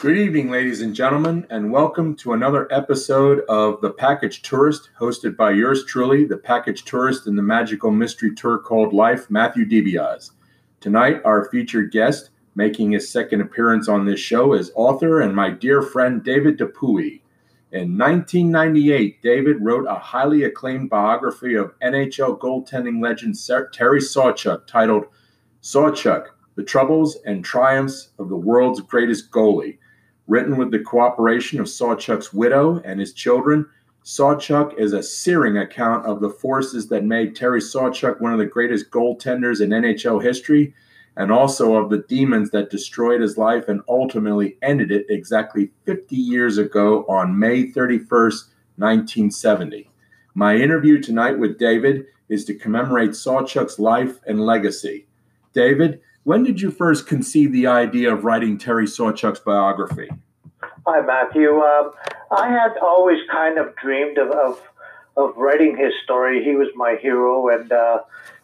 Good evening, ladies and gentlemen, and welcome to another episode of The Package Tourist, hosted by yours truly, the Package Tourist in the magical mystery tour called Life, Matthew DiBiase. Tonight, our featured guest, making his second appearance on this show, is author and my dear friend David Dupuis. In 1998, David wrote a highly acclaimed biography of NHL goaltending legend Terry Sawchuk titled Sawchuk The Troubles and Triumphs of the World's Greatest Goalie Written with the cooperation of Sawchuk's widow and his children, Sawchuk is a searing account of the forces that made Terry Sawchuk one of the greatest goaltenders in NHL history, and also of the demons that destroyed his life and ultimately ended it exactly 50 years ago on May 31st, 1970. My interview tonight with David is to commemorate Sawchuk's life and legacy. David, when did you first conceive the idea of writing Terry Sawchuk's biography? Hi, Matthew. Um, I had always kind of dreamed of, of, of writing his story. He was my hero, and uh,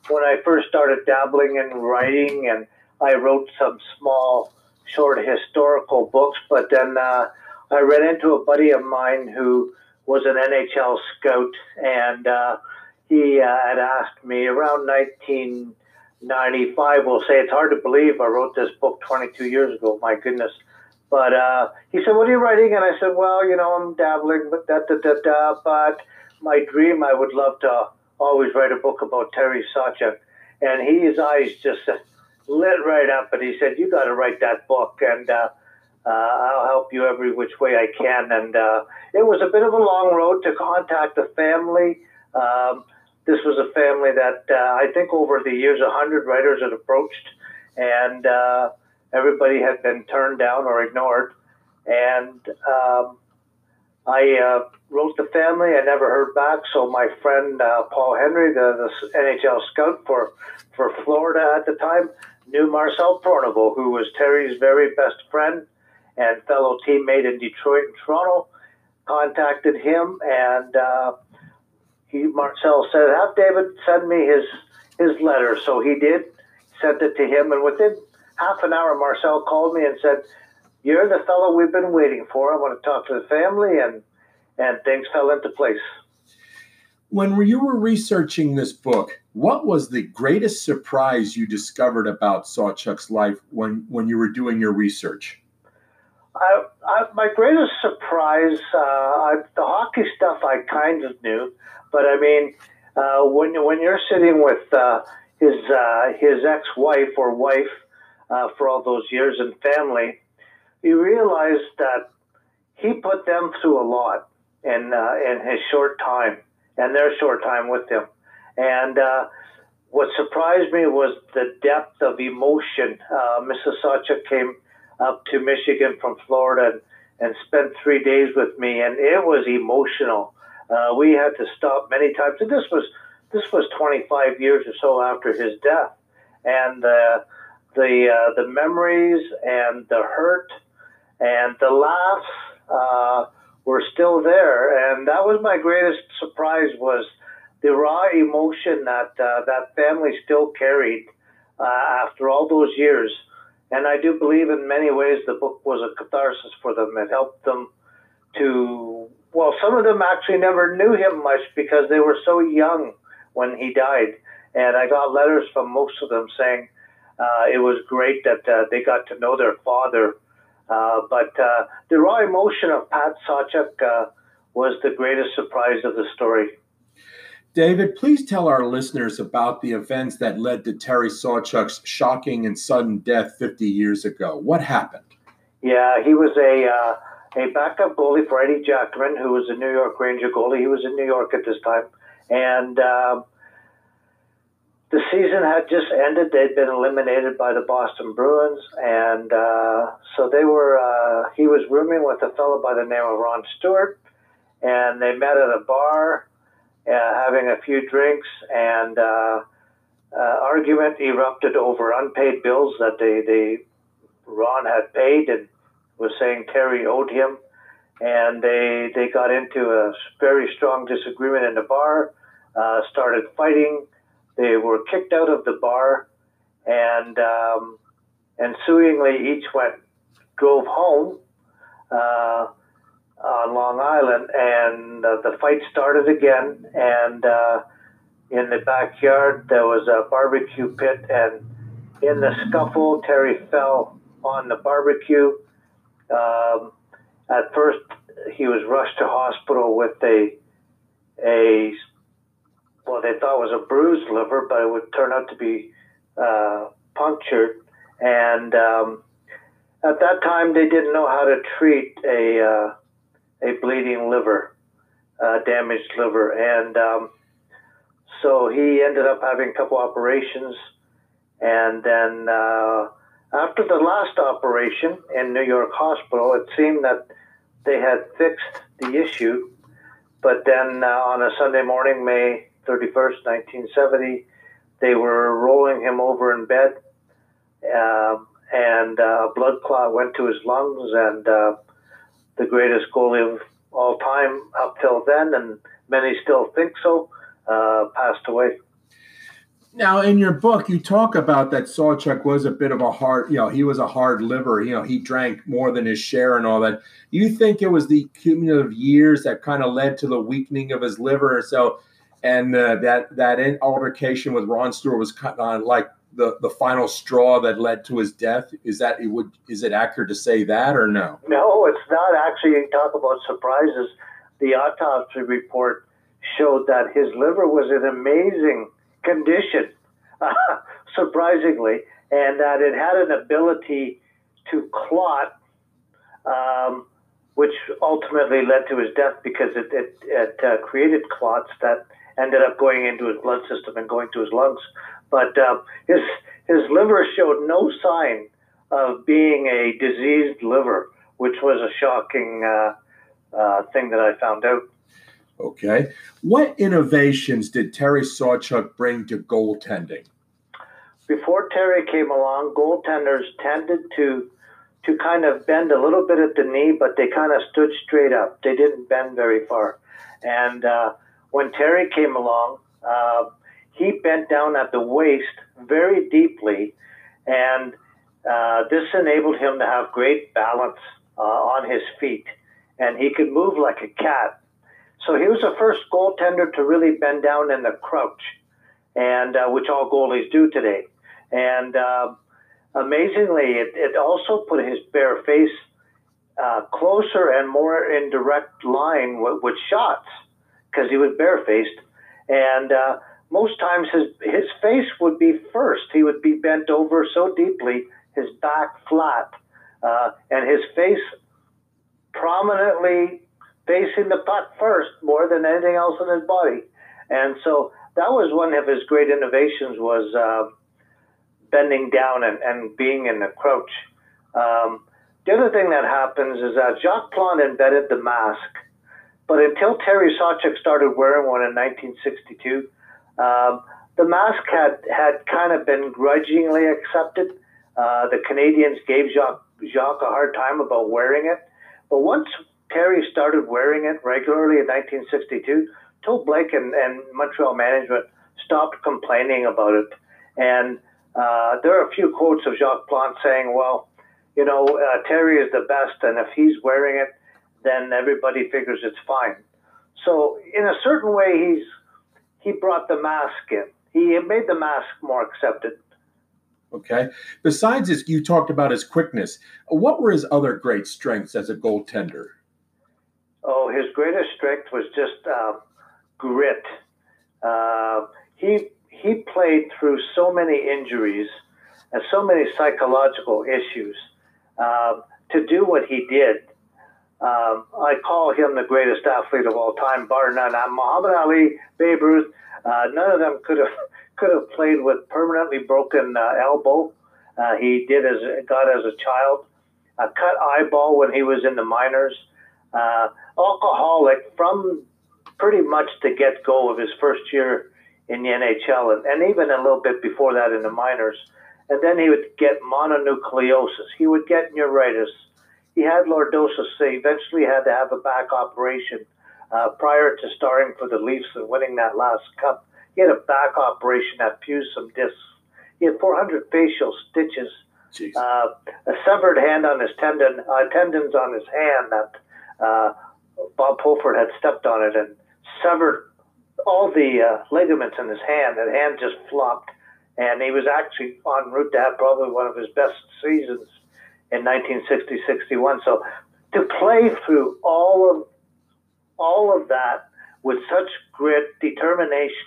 when I first started dabbling in writing, and I wrote some small, short historical books, but then uh, I ran into a buddy of mine who was an NHL scout, and uh, he uh, had asked me around 19- 95 will say it's hard to believe I wrote this book 22 years ago. My goodness. But uh, he said, What are you writing? And I said, Well, you know, I'm dabbling, but da, da, da, da. But my dream, I would love to always write a book about Terry Sawchuk. And he, his eyes just lit right up. And he said, You got to write that book. And uh, uh, I'll help you every which way I can. And uh, it was a bit of a long road to contact the family. Um, this was a family that uh, I think over the years, a hundred writers had approached, and uh, everybody had been turned down or ignored. And um, I uh, wrote the family. I never heard back. So my friend uh, Paul Henry, the, the NHL scout for for Florida at the time, knew Marcel Pronovost, who was Terry's very best friend and fellow teammate in Detroit and Toronto. Contacted him and uh, he Marcel said, "Have David send me his his letter." So he did, sent it to him, and within half an hour, Marcel called me and said, "You're the fellow we've been waiting for. I want to talk to the family," and and things fell into place. When you were researching this book, what was the greatest surprise you discovered about Sawchuk's life when when you were doing your research? I, I, my greatest surprise, uh, I, the hockey stuff I kind of knew, but I mean, uh, when when you're sitting with uh, his uh, his ex-wife or wife uh, for all those years and family, you realize that he put them through a lot in uh, in his short time and their short time with him. And uh, what surprised me was the depth of emotion. Mrs. Sawchuk came up to Michigan from Florida and, and spent three days with me, and it was emotional. Uh, we had to stop many times, and this was this was 25 years or so after his death, and uh, the uh, the memories and the hurt and the laughs uh, were still there, and that was my greatest surprise was the raw emotion that uh, that family still carried uh, after all those years. And I do believe in many ways the book was a catharsis for them. It helped them to well, some of them actually never knew him much because they were so young when he died. And I got letters from most of them saying uh, it was great that uh, they got to know their father. Uh, but uh, the raw emotion of Pat Sawchuk uh, was the greatest surprise of the story. David, please tell our listeners about the events that led to Terry Sawchuk's shocking and sudden death 50 years ago. What happened? Yeah, he was a uh, a backup goalie for Eddie Giacomin, who was a New York Ranger goalie. He was in New York at this time, and um, the season had just ended. They'd been eliminated by the Boston Bruins, and uh, so they were. Uh, he was rooming with a fellow by the name of Ron Stewart, and they met at a bar, uh, having a few drinks, and uh, uh, argument erupted over unpaid bills that they, they Ron had paid, and was saying Terry owed him, and they they got into a very strong disagreement in the bar, uh, started fighting. They were kicked out of the bar, and um, ensuingly each went drove home. uh, on Long Island, and uh, the fight started again. And uh, in the backyard, there was a barbecue pit, and in the scuffle, Terry fell on the barbecue. Um, at first, he was rushed to hospital with a a well, they thought was a bruised liver, but it would turn out to be uh, punctured. And um, at that time, they didn't know how to treat a uh, a bleeding liver, uh, damaged liver, and um, so he ended up having a couple operations, and then uh, after the last operation in New York Hospital, it seemed that they had fixed the issue, but then uh, on a Sunday morning, May 31st, 1970, they were rolling him over in bed, uh, and a blood clot went to his lungs, and uh, the greatest goalie of all time up till then, and many still think so, uh, passed away. Now, in your book, you talk about that Sawchuk was a bit of a hard, you know, he was a hard liver. You know, he drank more than his share and all that. You think it was the cumulative years that kind of led to the weakening of his liver? So, and uh, that that altercation with Ron Stewart was kind of like the the final straw that led to his death. Is that it would is it accurate to say that or no? No, it's not. Actually, you talk about surprises. The autopsy report showed that his liver was an amazing condition, uh, surprisingly, and that it had an ability to clot. Um, which ultimately led to his death because it, it, it uh, created clots that ended up going into his blood system and going to his lungs. But uh, his his liver showed no sign of being a diseased liver, which was a shocking uh, uh, thing that I found out. Okay, what innovations did Terry Sawchuk bring to goaltending? Before Terry came along, goaltenders tended to to kind of bend a little bit at the knee, but they kind of stood straight up. They didn't bend very far, and uh, when Terry came along, uh, he bent down at the waist very deeply, and uh, this enabled him to have great balance uh, on his feet, and he could move like a cat. So he was the first goaltender to really bend down in the crouch, and uh, which all goalies do today. And uh, amazingly, it, it, also put his bare face uh, closer and more in direct line with, with shots because he was barefaced, and uh, most times his his face would be first. He would be bent over so deeply, his back flat, uh, and his face prominently facing the puck first, more than anything else in his body. And so that was one of his great innovations was uh, bending down and, and being in the crouch. Um, the other thing that happens is that Jacques Plante invented the mask but until Terry Sawchuk started wearing one in 1962, um, the mask had, had kind of been grudgingly accepted. Uh, the Canadiens gave Jacques, Jacques a hard time about wearing it. But once Terry started wearing it regularly in 1962, Toe Blake and, and Montreal management stopped complaining about it. And uh, there are a few quotes of Jacques Plante saying, well, you know, uh, Terry is the best, and if he's wearing it, then everybody figures it's fine. So in a certain way, he's he brought the mask in. He made the mask more accepted. Okay. Besides this, you talked about his quickness. What were his other great strengths as a goaltender? Oh, his greatest strength was just uh, grit. Uh, he he played through so many injuries and so many psychological issues uh, to do what he did um, I call him the greatest athlete of all time, bar none. Muhammad Ali, Babe Ruth. Uh, none of them could have could have played with permanently broken uh, elbow. Uh, he did as got as a child, a cut eyeball when he was in the minors, uh, alcoholic from pretty much the get go of his first year in the NHL, and, and even a little bit before that in the minors. And then he would get mononucleosis. He would get neuritis he had lordosis. So he eventually had to have a back operation uh, prior to starting for the Leafs and winning that last cup. He had a back operation that fused some discs. He had 400 facial stitches Uh, a severed hand on his tendon, uh, tendons on his hand that uh, Bob Pulford had stepped on it and severed all the uh, ligaments in his hand. That hand just flopped, and he was actually en route to have probably one of his best seasons in 1960-61. So to play through all of all of that with such grit, determination,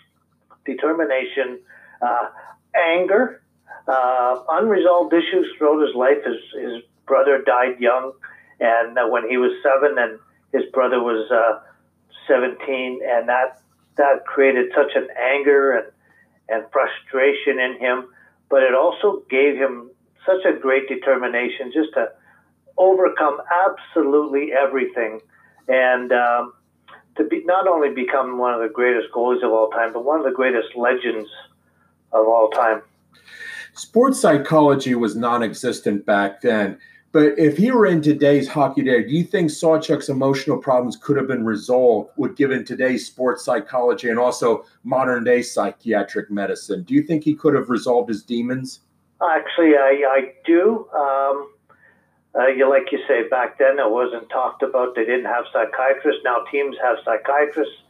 determination, uh, anger, uh, unresolved issues throughout his life. His, his brother died young, and uh, when he was seven, and his brother was uh, 17, and that that created such an anger and and frustration in him. But it also gave him such a great determination just to overcome absolutely everything, and um, to be not only become one of the greatest goalies of all time, but one of the greatest legends of all time. Sports psychology was non-existent back then. But if he were in today's hockey day, do you think Sawchuk's emotional problems could have been resolved with given today's sports psychology and also modern day psychiatric medicine? Do you think he could have resolved his demons? Actually, I, I do. Um, uh, you like you say, back then it wasn't talked about. They didn't have psychiatrists. Now teams have psychiatrists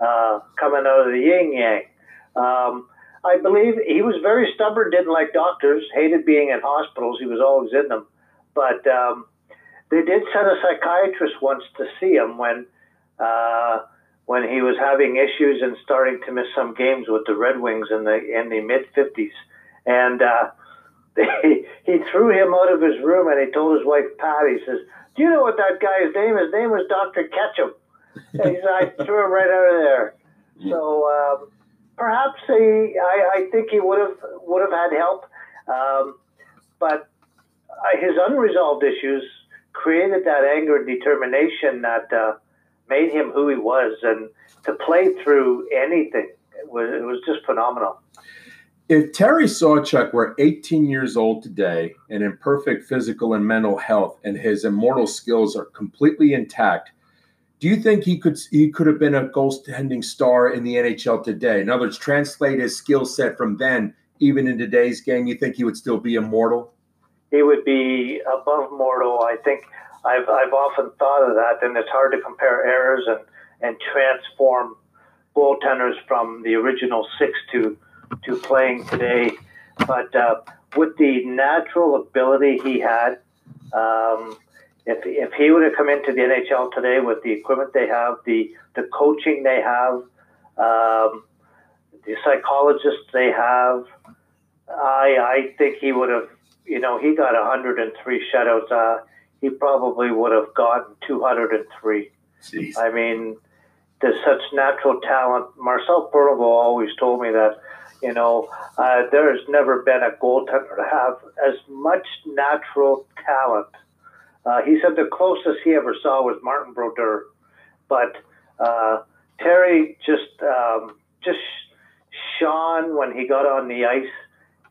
uh, coming out of the yin yang. Um, I believe he was very stubborn, didn't like doctors, hated being in hospitals. He was always in them. But um, they did send a psychiatrist once to see him when uh, when he was having issues and starting to miss some games with the Red Wings in the in the mid fifties. And uh, they, he threw him out of his room and he told his wife Pat, he says, "Do you know what that guy's name? Is? His name was Doctor Ketchum." And he said, "I threw him right out of there." So. Um, perhaps he, I, I think he would have would have had help, um, but his unresolved issues created that anger and determination that uh, made him who he was, and to play through anything it was, it was just phenomenal. If Terry Sawchuk were 18 years old today and in perfect physical and mental health, and his immortal skills are completely intact, do you think he could he could have been a goaltending star in the NHL today? In other words, translate his skill set from then even in today's game. You think he would still be immortal? He would be above mortal. I think I've I've often thought of that, and it's hard to compare errors and and transform goaltenders from the original six to to playing today. But uh, with the natural ability he had. Um, if, if he would have come into the NHL today with the equipment they have, the, the coaching they have, um, the psychologists they have, I, I think he would have, you know, he got 103 shutouts. Uh, he probably would have gotten 203. Jeez. I mean, there's such natural talent. Marcel Pronovost always told me that, you know, uh, there has never been a goaltender to have as much natural talent uh, he said the closest he ever saw was Martin Brodeur, but uh, Terry just um, just shone when he got on the ice,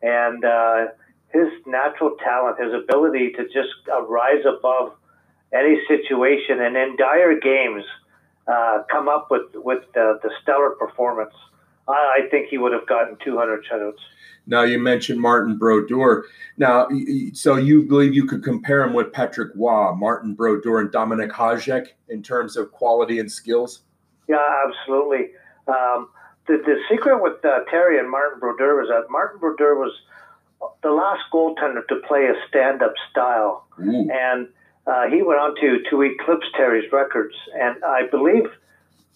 and uh, his natural talent, his ability to just uh, rise above any situation, and in dire games, uh, come up with with the, the stellar performance. I, I think he would have gotten 200 shutouts. Now you mentioned Martin Brodeur. Now, so you believe you could compare him with Patrick Roy, Martin Brodeur, and Dominik Hasek in terms of quality and skills? Yeah, absolutely. Um, the, the secret with uh, Terry and Martin Brodeur was that Martin Brodeur was the last goaltender to play a stand-up style, Ooh. and uh, he went on to to eclipse Terry's records. And I believe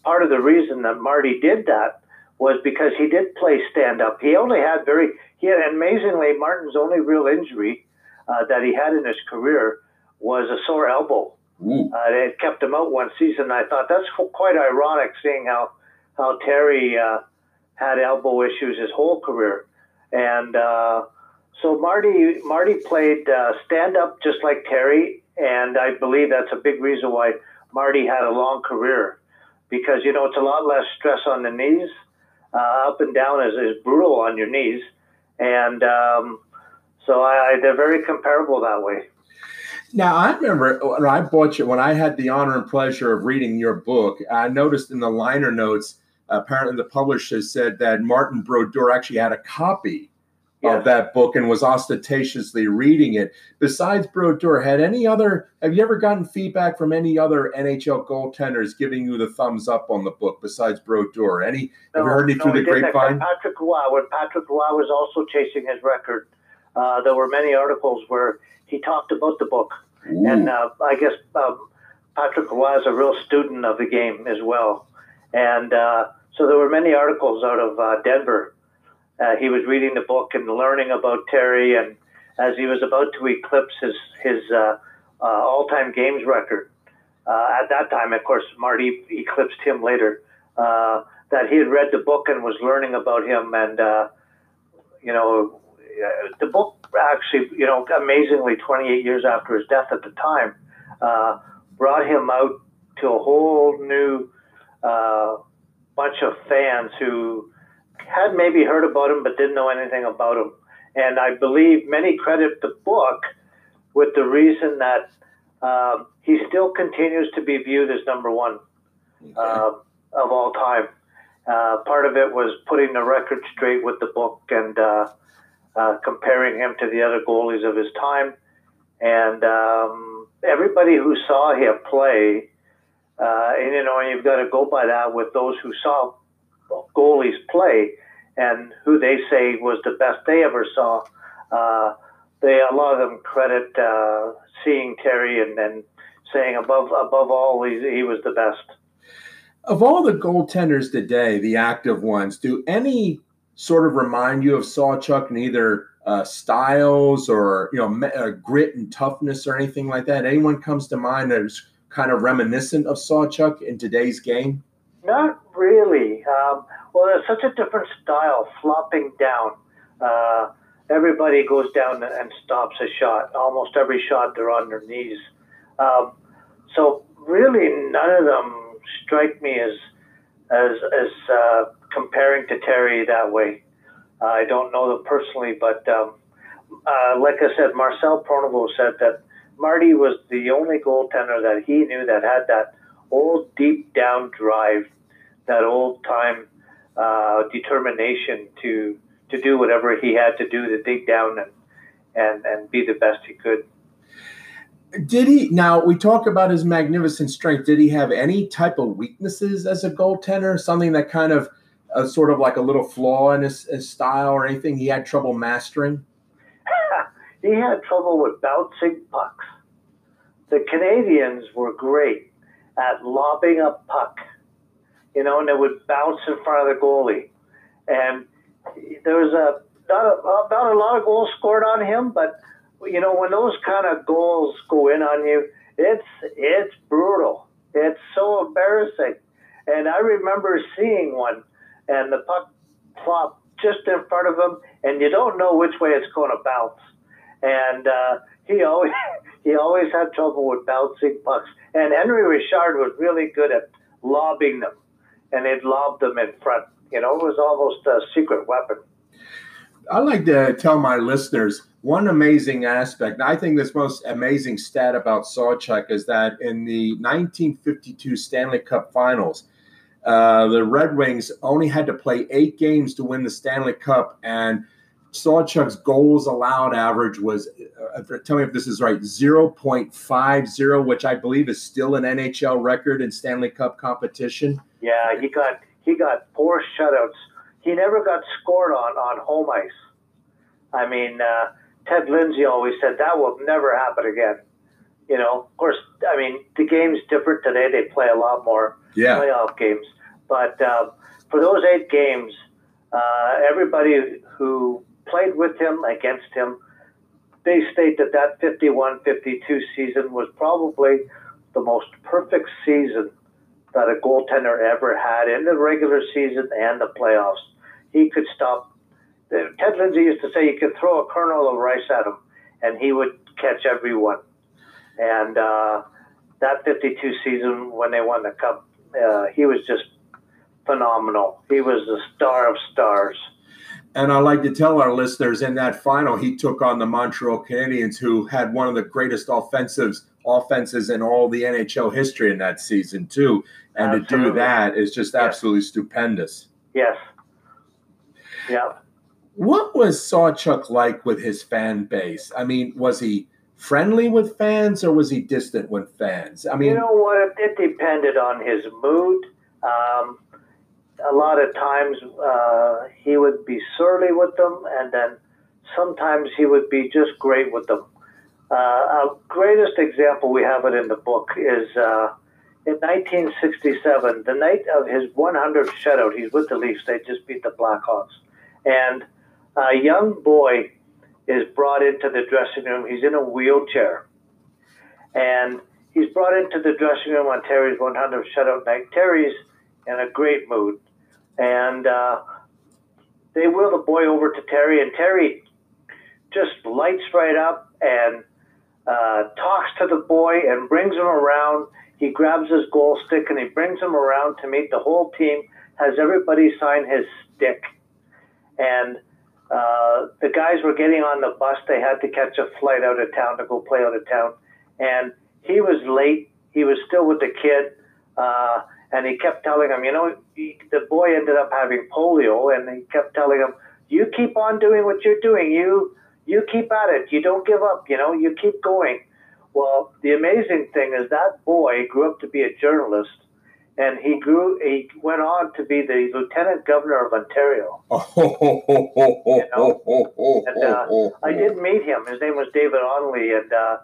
part of the reason that Marty did that was because he did play stand up. He only had very, he had amazingly, Martin's only real injury uh, that he had in his career was a sore elbow. Uh, it kept him out one season. I thought that's quite ironic, seeing how how Terry uh, had elbow issues his whole career, and uh, so Marty Marty played uh, stand up just like Terry, and I believe that's a big reason why Marty had a long career, because you know it's a lot less stress on the knees uh, up and down is, is brutal on your knees, and um, so I, they're very comparable that way. Now I remember when I bought you when I had the honor and pleasure of reading your book. I noticed in the liner notes, apparently the publisher said that Martin Brodeur actually had a copy of that book and was ostentatiously reading it. Besides Brodeur, had any other? Have you ever gotten feedback from any other NHL goaltenders giving you the thumbs up on the book besides Brodeur? Any? No, have you heard any no, through the grapevine? Patrick Roy, when Patrick Roy was also chasing his record, uh, there were many articles where he talked about the book, Ooh. and uh, I guess um, Patrick Roy is a real student of the game as well, and uh, so there were many articles out of uh, Denver uh, he was reading the book and learning about Terry, and as he was about to eclipse his his uh, uh, all-time games record, uh, at that time, of course, Marty eclipsed him later. Uh, that he had read the book and was learning about him, and uh, you know, the book actually, you know, amazingly, 28 years after his death at the time, brought him out to a whole new bunch of fans who had maybe heard about him but didn't know anything about him. And I believe many credit the book with the reason that um, he still continues to be viewed as number one uh, of all time. Uh, part of it was putting the record straight with the book and uh, uh comparing him to the other goalies of his time. And um, everybody who saw him play, uh, and you know, and you've got to go by that with those who saw goalies play and who they say was the best they ever saw. Uh, they a lot of them credit uh, seeing Terry and, then saying above above all he, he was the best. Of all the goaltenders today, the active ones, do any sort of remind you of Sawchuk in either uh, styles or you know uh, grit and toughness or anything like that? Anyone comes to mind that's kind of reminiscent of Sawchuk in today's game? Not really. Um, well, it's such a different style, flopping down. Uh, everybody goes down and stops a shot. Almost every shot, they're on their knees. Um, so really, none of them strike me as as as uh, comparing to Terry that way. Uh, I don't know them personally, but um, uh, like I said, Marcel Pronovost said that Marty was the only goaltender that he knew that had that old deep down drive, that old time uh, determination to to do whatever he had to do to dig down and and and be the best he could. Did he? Now we talk about his magnificent strength. Did he have any type of weaknesses as a goaltender? Something that kind of uh, sort of like a little flaw in his, his style or anything he had trouble mastering? he had trouble with bouncing pucks. The Canadiens were great at lobbing a puck you know, and it would bounce in front of the goalie. And there was a not a, not a lot of goals scored on him, but you know, when those kind of goals go in on you, it's it's brutal. It's so embarrassing. And I remember seeing one, and the puck plopped just in front of him, and you don't know which way it's going to bounce. And uh, he always he always had trouble with bouncing pucks. And Henri Richard was really good at lobbing them and they'd lob them in front. You know, it was almost a secret weapon. I like to tell my listeners one amazing aspect. I think this most amazing stat about Sawchuk is that in the 1952 Stanley Cup Finals, uh, the Red Wings only had to play eight games to win the Stanley Cup, and Sawchuk's goals allowed average was, uh, tell me if this is right, 0.50, which I believe is still an NHL record in Stanley Cup competition. Yeah, he got he got four shutouts. He never got scored on on home ice. I mean, uh, Ted Lindsay always said that will never happen again. You know, of course, I mean the game's different today. They play a lot more yeah. playoff games, but uh, for those eight games, uh, everybody who played with him, against him. They state that that 51 52 season was probably the most perfect season that a goaltender ever had in the regular season and the playoffs. He could stop. Ted Lindsay used to say you could throw a kernel of rice at him and he would catch everyone. And uh, that 52 season when they won the cup, uh, he was just phenomenal. He was the star of stars. And I like to tell our listeners in that final, he took on the Montreal Canadiens, who had one of the greatest offensives offenses in all the NHL history in that season too. And absolutely. to do that is just absolutely stupendous. Yes. Yeah. What was Sawchuk like with his fan base? I mean, was he friendly with fans or was he distant with fans? I mean, you know what? It, it depended on his mood. Um, a lot of times uh, he would be surly with them, and then sometimes he would be just great with them. Uh, our greatest example, we have it in the book, is uh, in 1967, the night of his 100th shutout. He's with the Leafs. They just beat the Blackhawks. And a young boy is brought into the dressing room. He's in a wheelchair. And he's brought into the dressing room on Terry's 100th shutout night. Terry's in a great mood. And uh, they wheel the boy over to Terry, and Terry just lights right up and uh, talks to the boy and brings him around. He grabs his goal stick and he brings him around to meet the whole team, has everybody sign his stick. And uh, the guys were getting on the bus. They had to catch a flight out of town to go play out of town. And he was late. He was still with the kid. Uh, and he kept telling him, you know, he, the boy ended up having polio, and he kept telling him, you keep on doing what you're doing. You you keep at it. You don't give up. You know, you keep going. Well, the amazing thing is that boy grew up to be a journalist, and he grew. He went on to be the lieutenant governor of Ontario. and, uh, I did meet him. His name was David Onley, and uh,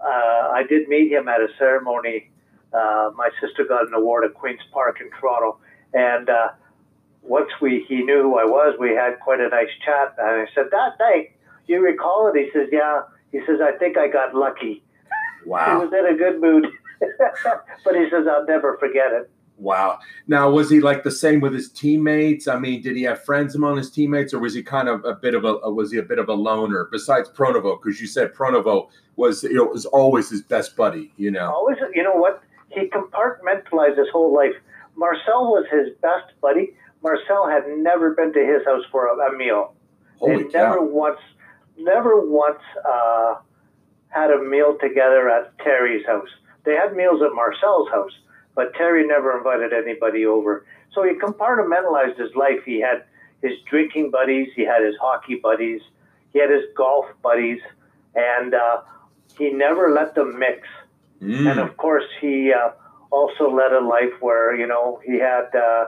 uh, I did meet him at a ceremony. Uh, my sister got an award at Queens Park in Toronto, and uh, once we he knew who I was, we had quite a nice chat. And I said that night you recall it? He says, yeah. He says, I think I got lucky. Wow. he was in a good mood. but he says, I'll never forget it. Wow. Now, was he like the same with his teammates? I mean, did he have friends among his teammates, or was he kind of a bit of a was he a bit of a loner? Besides Pronovost, because you said Pronovost was you know was always his best buddy. You know, always. You know what? He compartmentalized his whole life. Marcel was his best buddy. Marcel had never been to his house for a, a meal. Holy they never once never once uh, had a meal together at Terry's house. They had meals at Marcel's house, but Terry never invited anybody over. So he compartmentalized his life. He had his drinking buddies, he had his hockey buddies, he had his golf buddies, and uh, he never let them mix. Mm. And of course, he uh, also led a life where you know he had uh,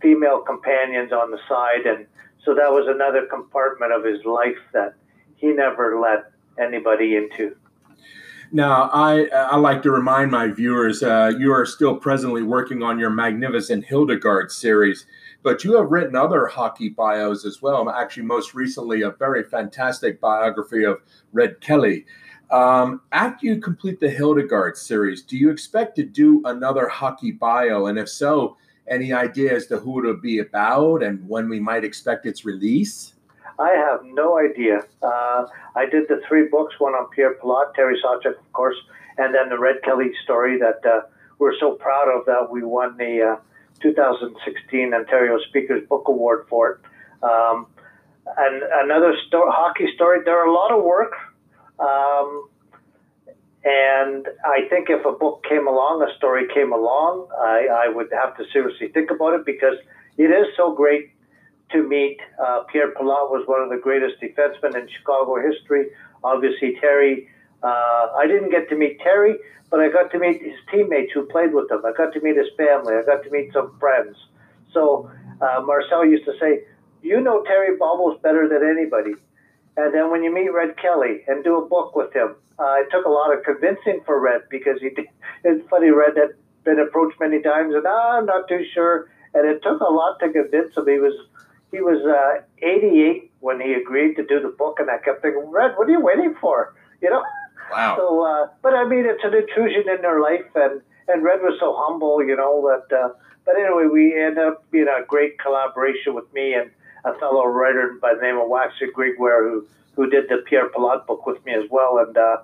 female companions on the side, and so that was another compartment of his life that he never let anybody into. Now, I I like to remind my viewers, uh, you are still presently working on your magnificent Hildegard series, but you have written other hockey bios as well. Actually, most recently, a very fantastic biography of Red Kelly. Um, after you complete the Hildegard series, do you expect to do another hockey bio? And if so, any idea as to who it'll be about and when we might expect its release? I have no idea. Uh, I did the three books, one on Pierre Pilote, Terry Sawchuk, of course, and then the Red Kelly story that uh, we're so proud of that we won the uh, 2016 Ontario Speakers Book Award for it. Um, and another sto- hockey story. There are a lot of work. Um, and I think if a book came along, a story came along, I, I would have to seriously think about it because it is so great to meet. Uh, Pierre Pilote was one of the greatest defensemen in Chicago history. Obviously, Terry. Uh, I didn't get to meet Terry, but I got to meet his teammates who played with him. I got to meet his family. I got to meet some friends. So uh, Marcel used to say, "You know Terry Bobbles better than anybody." And then when you meet Red Kelly and do a book with him, uh, it took a lot of convincing for Red because he. Did, it's funny, Red had been approached many times, and ah, I'm not too sure. And it took a lot to convince him. He was he was uh, 88 when he agreed to do the book, and I kept thinking, Red, what are you waiting for? You know. Wow. So, uh, but I mean, it's an intrusion in their life, and and Red was so humble, you know that. Uh, but anyway, we ended up being a great collaboration with me and a fellow writer by the name of Waxy Gregoire, who who did the Pierre Pilote book with me as well, and. Uh,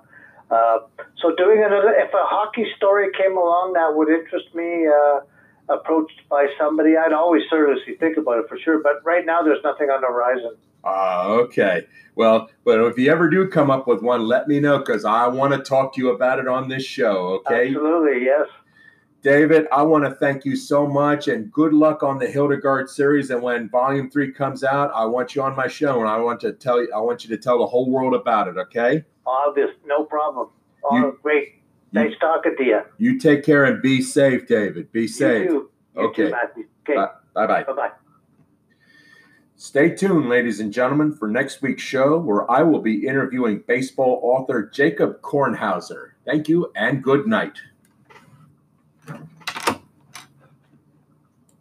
uh, so doing another, if a hockey story came along that would interest me, uh, approached by somebody, I'd always seriously think about it for sure. But right now, there's nothing on the horizon. Uh, okay. Well, but if you ever do come up with one, let me know because I want to talk to you about it on this show. Okay. Absolutely. Yes. David, I want to thank you so much and good luck on the Hildegard series. And when volume three comes out, I want you on my show and I want to tell you, I want you to tell the whole world about it. Okay. All this, no problem. All You- great. Nice talking to you. You take care and be safe, David. Be You safe. too. You Okay. Too, Okay. Bye bye. Bye bye. Stay tuned, ladies and gentlemen, for next week's show where I will be interviewing baseball author Jacob Kornhauser. Thank you and good night.